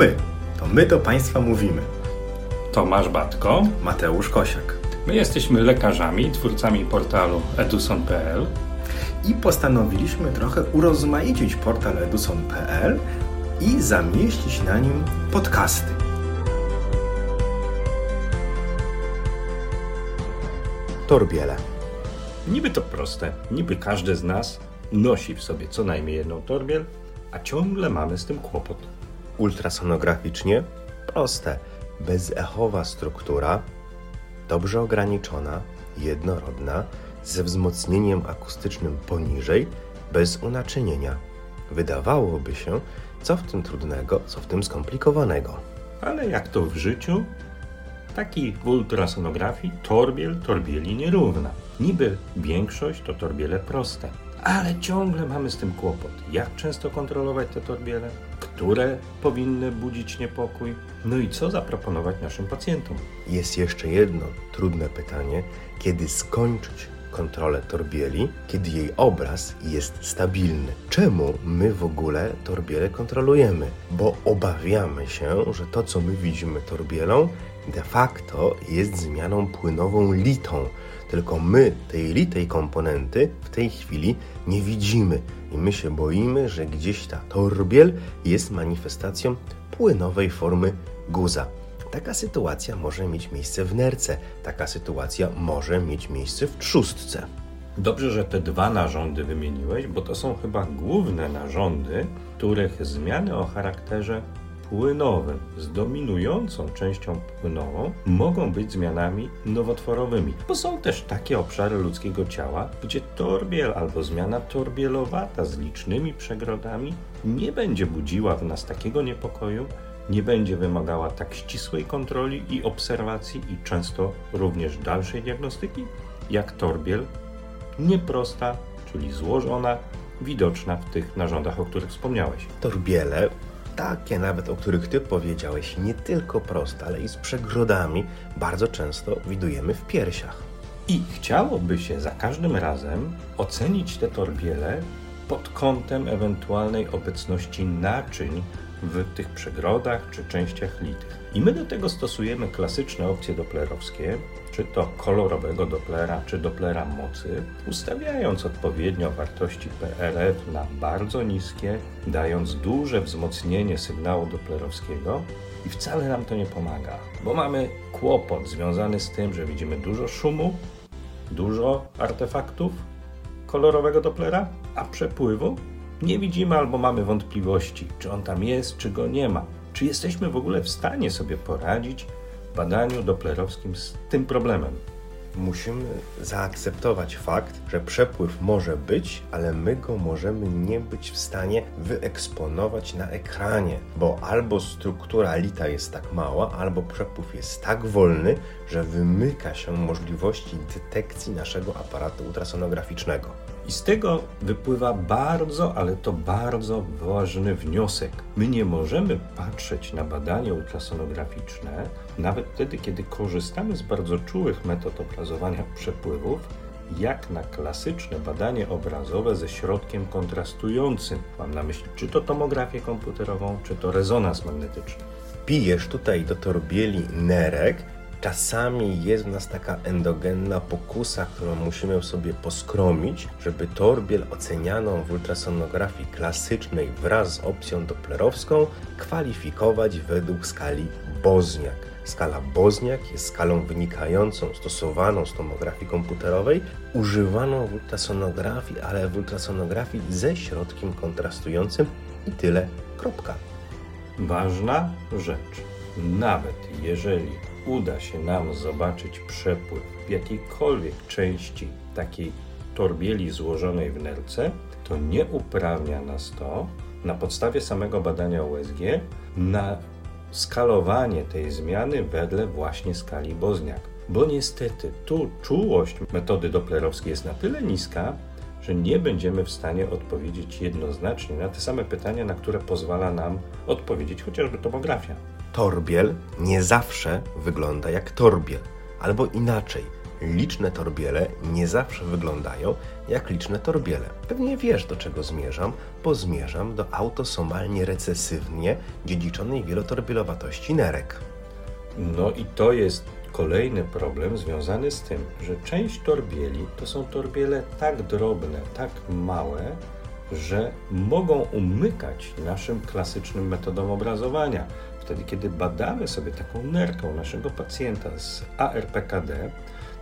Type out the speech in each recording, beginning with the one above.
my. To my do Państwa mówimy. Tomasz Batko. Mateusz Kosiak. My jesteśmy lekarzami, twórcami portalu eduson.pl I postanowiliśmy trochę urozmaicić portal eduson.pl i zamieścić na nim podcasty. Torbiele. Niby to proste, niby każdy z nas nosi w sobie co najmniej jedną torbiel, a ciągle mamy z tym kłopot. Ultrasonograficznie proste, bezechowa struktura, dobrze ograniczona, jednorodna, ze wzmocnieniem akustycznym poniżej, bez unaczynienia. Wydawałoby się, co w tym trudnego, co w tym skomplikowanego. Ale jak to w życiu, taki w ultrasonografii torbiel torbieli nierówna. Niby większość to torbiele proste, ale ciągle mamy z tym kłopot. Jak często kontrolować te torbiele? Które powinny budzić niepokój? No i co zaproponować naszym pacjentom? Jest jeszcze jedno trudne pytanie: kiedy skończyć kontrolę torbieli, kiedy jej obraz jest stabilny? Czemu my w ogóle torbiele kontrolujemy? Bo obawiamy się, że to, co my widzimy torbielą, de facto jest zmianą płynową litą. Tylko my tej litej komponenty w tej chwili nie widzimy i my się boimy, że gdzieś ta torbiel jest manifestacją płynowej formy guza. Taka sytuacja może mieć miejsce w nerce, taka sytuacja może mieć miejsce w trzustce. Dobrze, że te dwa narządy wymieniłeś, bo to są chyba główne narządy, których zmiany o charakterze płynowym z dominującą częścią płynową mogą być zmianami nowotworowymi. Bo są też takie obszary ludzkiego ciała, gdzie torbiel albo zmiana torbielowata z licznymi przegrodami nie będzie budziła w nas takiego niepokoju, nie będzie wymagała tak ścisłej kontroli i obserwacji i często również dalszej diagnostyki, jak torbiel nieprosta, czyli złożona, widoczna w tych narządach, o których wspomniałeś. Torbiele, takie nawet, o których Ty powiedziałeś, nie tylko proste, ale i z przegrodami, bardzo często widujemy w piersiach. I chciałoby się za każdym razem ocenić te torbiele pod kątem ewentualnej obecności naczyń w tych przegrodach czy częściach litych. I my do tego stosujemy klasyczne opcje doplerowskie, czy to kolorowego doplera, czy doplera mocy, ustawiając odpowiednio wartości PRF na bardzo niskie, dając duże wzmocnienie sygnału doplerowskiego i wcale nam to nie pomaga, bo mamy kłopot związany z tym, że widzimy dużo szumu, dużo artefaktów kolorowego doplera, a przepływu nie widzimy albo mamy wątpliwości, czy on tam jest, czy go nie ma. Czy jesteśmy w ogóle w stanie sobie poradzić w badaniu doplerowskim z tym problemem? Musimy zaakceptować fakt, że przepływ może być, ale my go możemy nie być w stanie wyeksponować na ekranie, bo albo struktura lita jest tak mała, albo przepływ jest tak wolny, że wymyka się możliwości detekcji naszego aparatu ultrasonograficznego. I z tego wypływa bardzo, ale to bardzo ważny wniosek. My nie możemy patrzeć na badanie ultrasonograficzne, nawet wtedy, kiedy korzystamy z bardzo czułych metod obrazowania przepływów, jak na klasyczne badanie obrazowe ze środkiem kontrastującym. Mam na myśli czy to tomografię komputerową, czy to rezonans magnetyczny. Pijesz tutaj do torbieli nerek, Czasami jest w nas taka endogenna pokusa, którą musimy sobie poskromić, żeby torbiel ocenianą w ultrasonografii klasycznej wraz z opcją doplerowską kwalifikować według skali Bozniak. Skala Bozniak jest skalą wynikającą, stosowaną z tomografii komputerowej, używaną w ultrasonografii, ale w ultrasonografii ze środkiem kontrastującym i tyle. Kropka. Ważna rzecz. Nawet jeżeli uda się nam zobaczyć przepływ w jakiejkolwiek części takiej torbieli złożonej w nerce, to nie uprawnia nas to na podstawie samego badania USG na skalowanie tej zmiany wedle właśnie skali Bozniak. Bo niestety tu czułość metody doplerowskiej jest na tyle niska, że nie będziemy w stanie odpowiedzieć jednoznacznie na te same pytania, na które pozwala nam odpowiedzieć chociażby tomografia. Torbiel nie zawsze wygląda jak torbiel, albo inaczej. liczne torbiele nie zawsze wyglądają jak liczne torbiele. Pewnie wiesz, do czego zmierzam, bo zmierzam do autosomalnie recesywnie dziedziczonej wielotorbielowatości nerek. No i to jest kolejny problem związany z tym, że część torbieli to są torbiele tak drobne, tak małe, że mogą umykać naszym klasycznym metodom obrazowania. Wtedy, kiedy badamy sobie taką nerkę naszego pacjenta z ARPKD,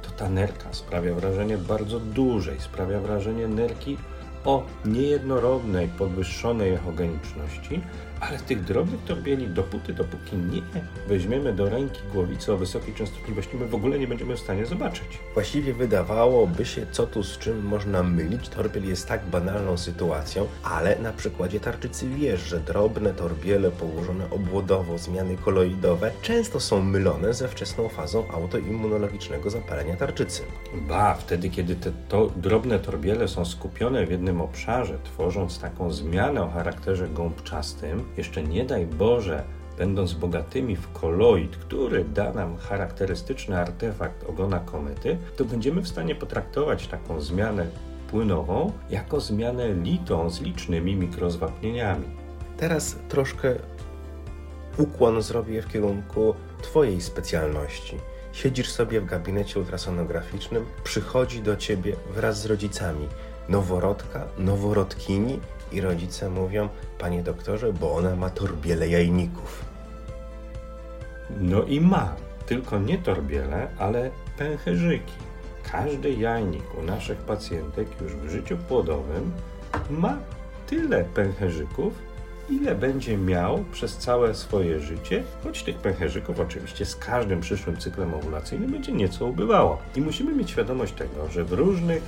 to ta nerka sprawia wrażenie bardzo dużej, sprawia wrażenie nerki o niejednorodnej, podwyższonej echogeniczności, ale tych drobnych torbieli dopóty, dopóki nie weźmiemy do ręki głowicy o wysokiej częstotliwości, my w ogóle nie będziemy w stanie zobaczyć. Właściwie wydawałoby się, co tu z czym można mylić. Torbiel jest tak banalną sytuacją, ale na przykładzie tarczycy wiesz, że drobne torbiele położone obwodowo, zmiany koloidowe często są mylone ze wczesną fazą autoimmunologicznego zapalenia tarczycy. Ba, wtedy kiedy te to, drobne torbiele są skupione w jednym obszarze, tworząc taką zmianę o charakterze gąbczastym, jeszcze nie daj Boże, będąc bogatymi w koloid, który da nam charakterystyczny artefakt ogona komety, to będziemy w stanie potraktować taką zmianę płynową jako zmianę litą z licznymi mikrozwapnieniami. Teraz troszkę ukłon zrobię w kierunku Twojej specjalności. Siedzisz sobie w gabinecie ultrasonograficznym, przychodzi do Ciebie wraz z rodzicami noworodka, noworodkini i rodzice mówią, panie doktorze, bo ona ma torbiele jajników. No i ma, tylko nie torbiele, ale pęcherzyki. Każdy jajnik u naszych pacjentek już w życiu płodowym ma tyle pęcherzyków, ile będzie miał przez całe swoje życie, choć tych pęcherzyków oczywiście z każdym przyszłym cyklem owulacyjnym będzie nieco ubywało. I musimy mieć świadomość tego, że w różnych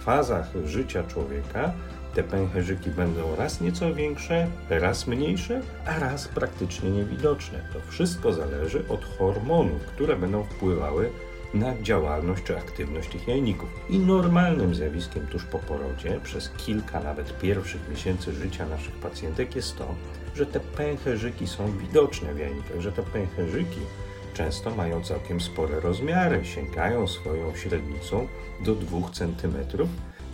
fazach życia człowieka te pęcherzyki będą raz nieco większe, raz mniejsze, a raz praktycznie niewidoczne. To wszystko zależy od hormonów, które będą wpływały na działalność czy aktywność tych jajników. I normalnym zjawiskiem tuż po porodzie, przez kilka nawet pierwszych miesięcy życia naszych pacjentek jest to, że te pęcherzyki są widoczne w jajnikach, że te pęcherzyki często mają całkiem spore rozmiary, sięgają swoją średnicą do 2 cm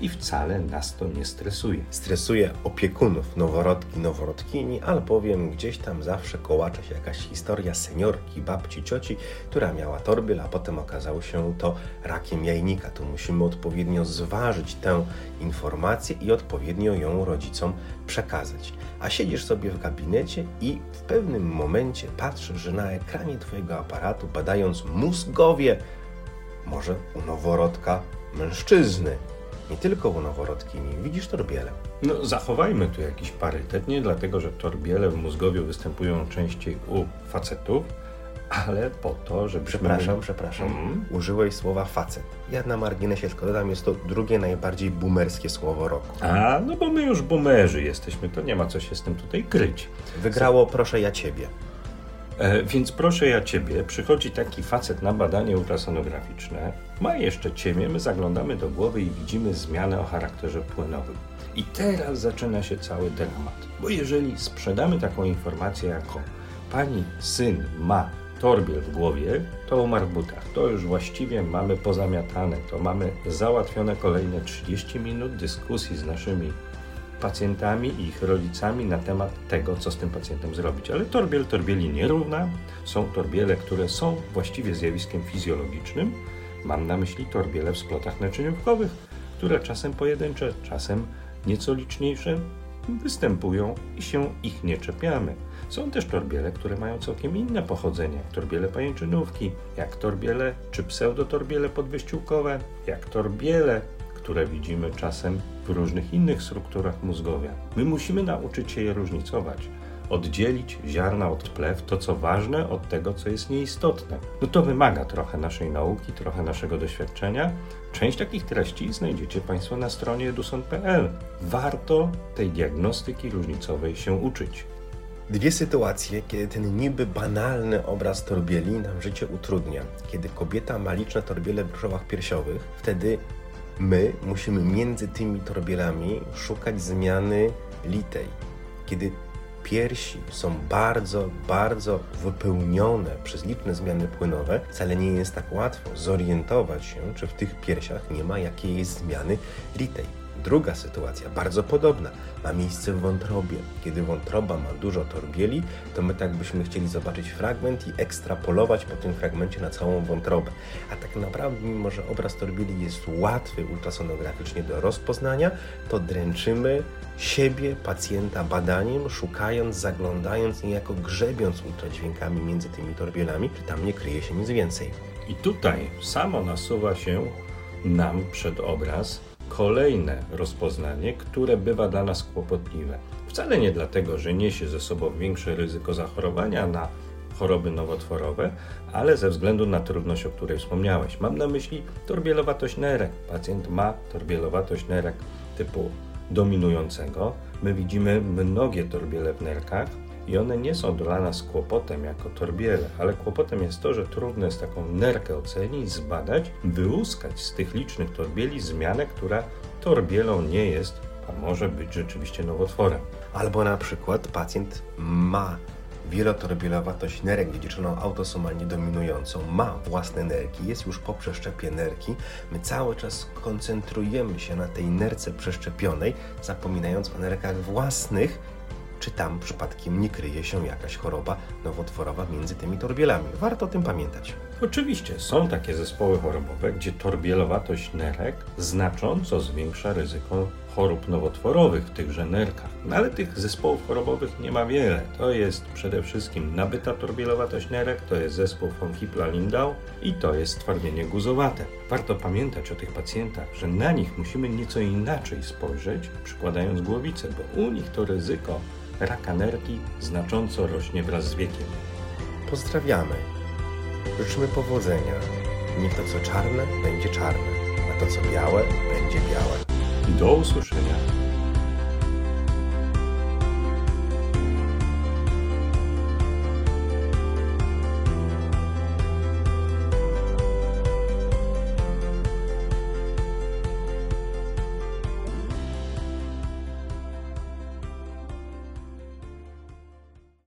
i wcale nas to nie stresuje. Stresuje opiekunów, noworodki, noworodkini, albowiem gdzieś tam zawsze kołacze się jakaś historia seniorki, babci, cioci, która miała torbiel, a potem okazało się to rakiem jajnika. Tu musimy odpowiednio zważyć tę informację i odpowiednio ją rodzicom przekazać. A siedzisz sobie w gabinecie i w pewnym momencie patrzysz, że na ekranie Twojego aparatu, badając mózgowie, może u noworodka mężczyzny, nie tylko u noworodkini. Widzisz torbiele. No, zachowajmy tu jakiś parytet, nie dlatego, że torbiele w mózgowiu występują częściej u facetów, ale po to, żeby... Przepraszam, przepraszam. Mm. Użyłeś słowa facet. Ja na marginesie tylko dodam, jest to drugie najbardziej boomerskie słowo roku. A, no bo my już boomerzy jesteśmy, to nie ma co się z tym tutaj kryć. Wygrało, proszę ja ciebie. E, więc proszę ja ciebie, przychodzi taki facet na badanie ultrasonograficzne, ma jeszcze ciemię, my zaglądamy do głowy i widzimy zmianę o charakterze płynowym. I teraz zaczyna się cały dramat, bo jeżeli sprzedamy taką informację jako pani syn ma torbiel w głowie, to umarł w butach. To już właściwie mamy pozamiatane, to mamy załatwione kolejne 30 minut dyskusji z naszymi pacjentami i ich rodzicami na temat tego, co z tym pacjentem zrobić. Ale torbiel torbieli nierówna. Są torbiele, które są właściwie zjawiskiem fizjologicznym. Mam na myśli torbiele w splotach naczyniówkowych, które czasem pojedyncze, czasem nieco liczniejsze występują i się ich nie czepiamy. Są też torbiele, które mają całkiem inne pochodzenie, jak torbiele pajęczynówki, jak torbiele czy pseudotorbiele podwyściółkowe, jak torbiele które widzimy czasem w różnych innych strukturach mózgowia. My musimy nauczyć się je różnicować, oddzielić ziarna od plew, to co ważne od tego, co jest nieistotne. No to wymaga trochę naszej nauki, trochę naszego doświadczenia. Część takich treści znajdziecie Państwo na stronie eduson.pl. Warto tej diagnostyki różnicowej się uczyć. Dwie sytuacje, kiedy ten niby banalny obraz torbieli nam życie utrudnia. Kiedy kobieta ma liczne torbiele w brzuchach piersiowych, wtedy my musimy między tymi torbielami szukać zmiany litej. Kiedy piersi są bardzo, bardzo wypełnione przez liczne zmiany płynowe, wcale nie jest tak łatwo zorientować się, czy w tych piersiach nie ma jakiejś zmiany litej. Druga sytuacja, bardzo podobna, ma miejsce w wątrobie. Kiedy wątroba ma dużo torbieli, to my tak byśmy chcieli zobaczyć fragment i ekstrapolować po tym fragmencie na całą wątrobę. A tak naprawdę, mimo że obraz torbieli jest łatwy ultrasonograficznie do rozpoznania, to dręczymy siebie, pacjenta badaniem, szukając, zaglądając, niejako grzebiąc ultradźwiękami między tymi torbielami, czy tam nie kryje się nic więcej. I tutaj samo nasuwa się nam przed obraz kolejne rozpoznanie, które bywa dla nas kłopotliwe. Wcale nie dlatego, że niesie ze sobą większe ryzyko zachorowania na choroby nowotworowe, ale ze względu na trudność, o której wspomniałeś. Mam na myśli torbielowatość nerek. Pacjent ma torbielowatość nerek typu dominującego. My widzimy mnogie torbiele w nerkach, i one nie są dla nas kłopotem jako torbiele, ale kłopotem jest to, że trudno jest taką nerkę ocenić, zbadać, wyłuskać z tych licznych torbieli zmianę, która torbielą nie jest, a może być rzeczywiście nowotworem. Albo na przykład pacjent ma wielotorbielowatość nerek dziedziczoną autosomalnie dominującą, ma własne nerki, jest już po przeszczepie nerki. My cały czas koncentrujemy się na tej nerce przeszczepionej, zapominając o nerkach własnych, czy tam przypadkiem nie kryje się jakaś choroba nowotworowa między tymi torbielami. Warto o tym pamiętać. Oczywiście są takie zespoły chorobowe, gdzie torbielowatość nerek znacząco zwiększa ryzyko chorób nowotworowych w tychże nerkach. No ale tych zespołów chorobowych nie ma wiele. To jest przede wszystkim nabyta torbielowatość nerek, to jest zespół von Hippler-Lindau i to jest stwardnienie guzowate. Warto pamiętać o tych pacjentach, że na nich musimy nieco inaczej spojrzeć, przykładając głowicę, bo u nich to ryzyko raka nerki znacząco rośnie wraz z wiekiem. Pozdrawiamy. Życzymy powodzenia. Niech to co czarne będzie czarne, a to co białe będzie białe. Do usłyszenia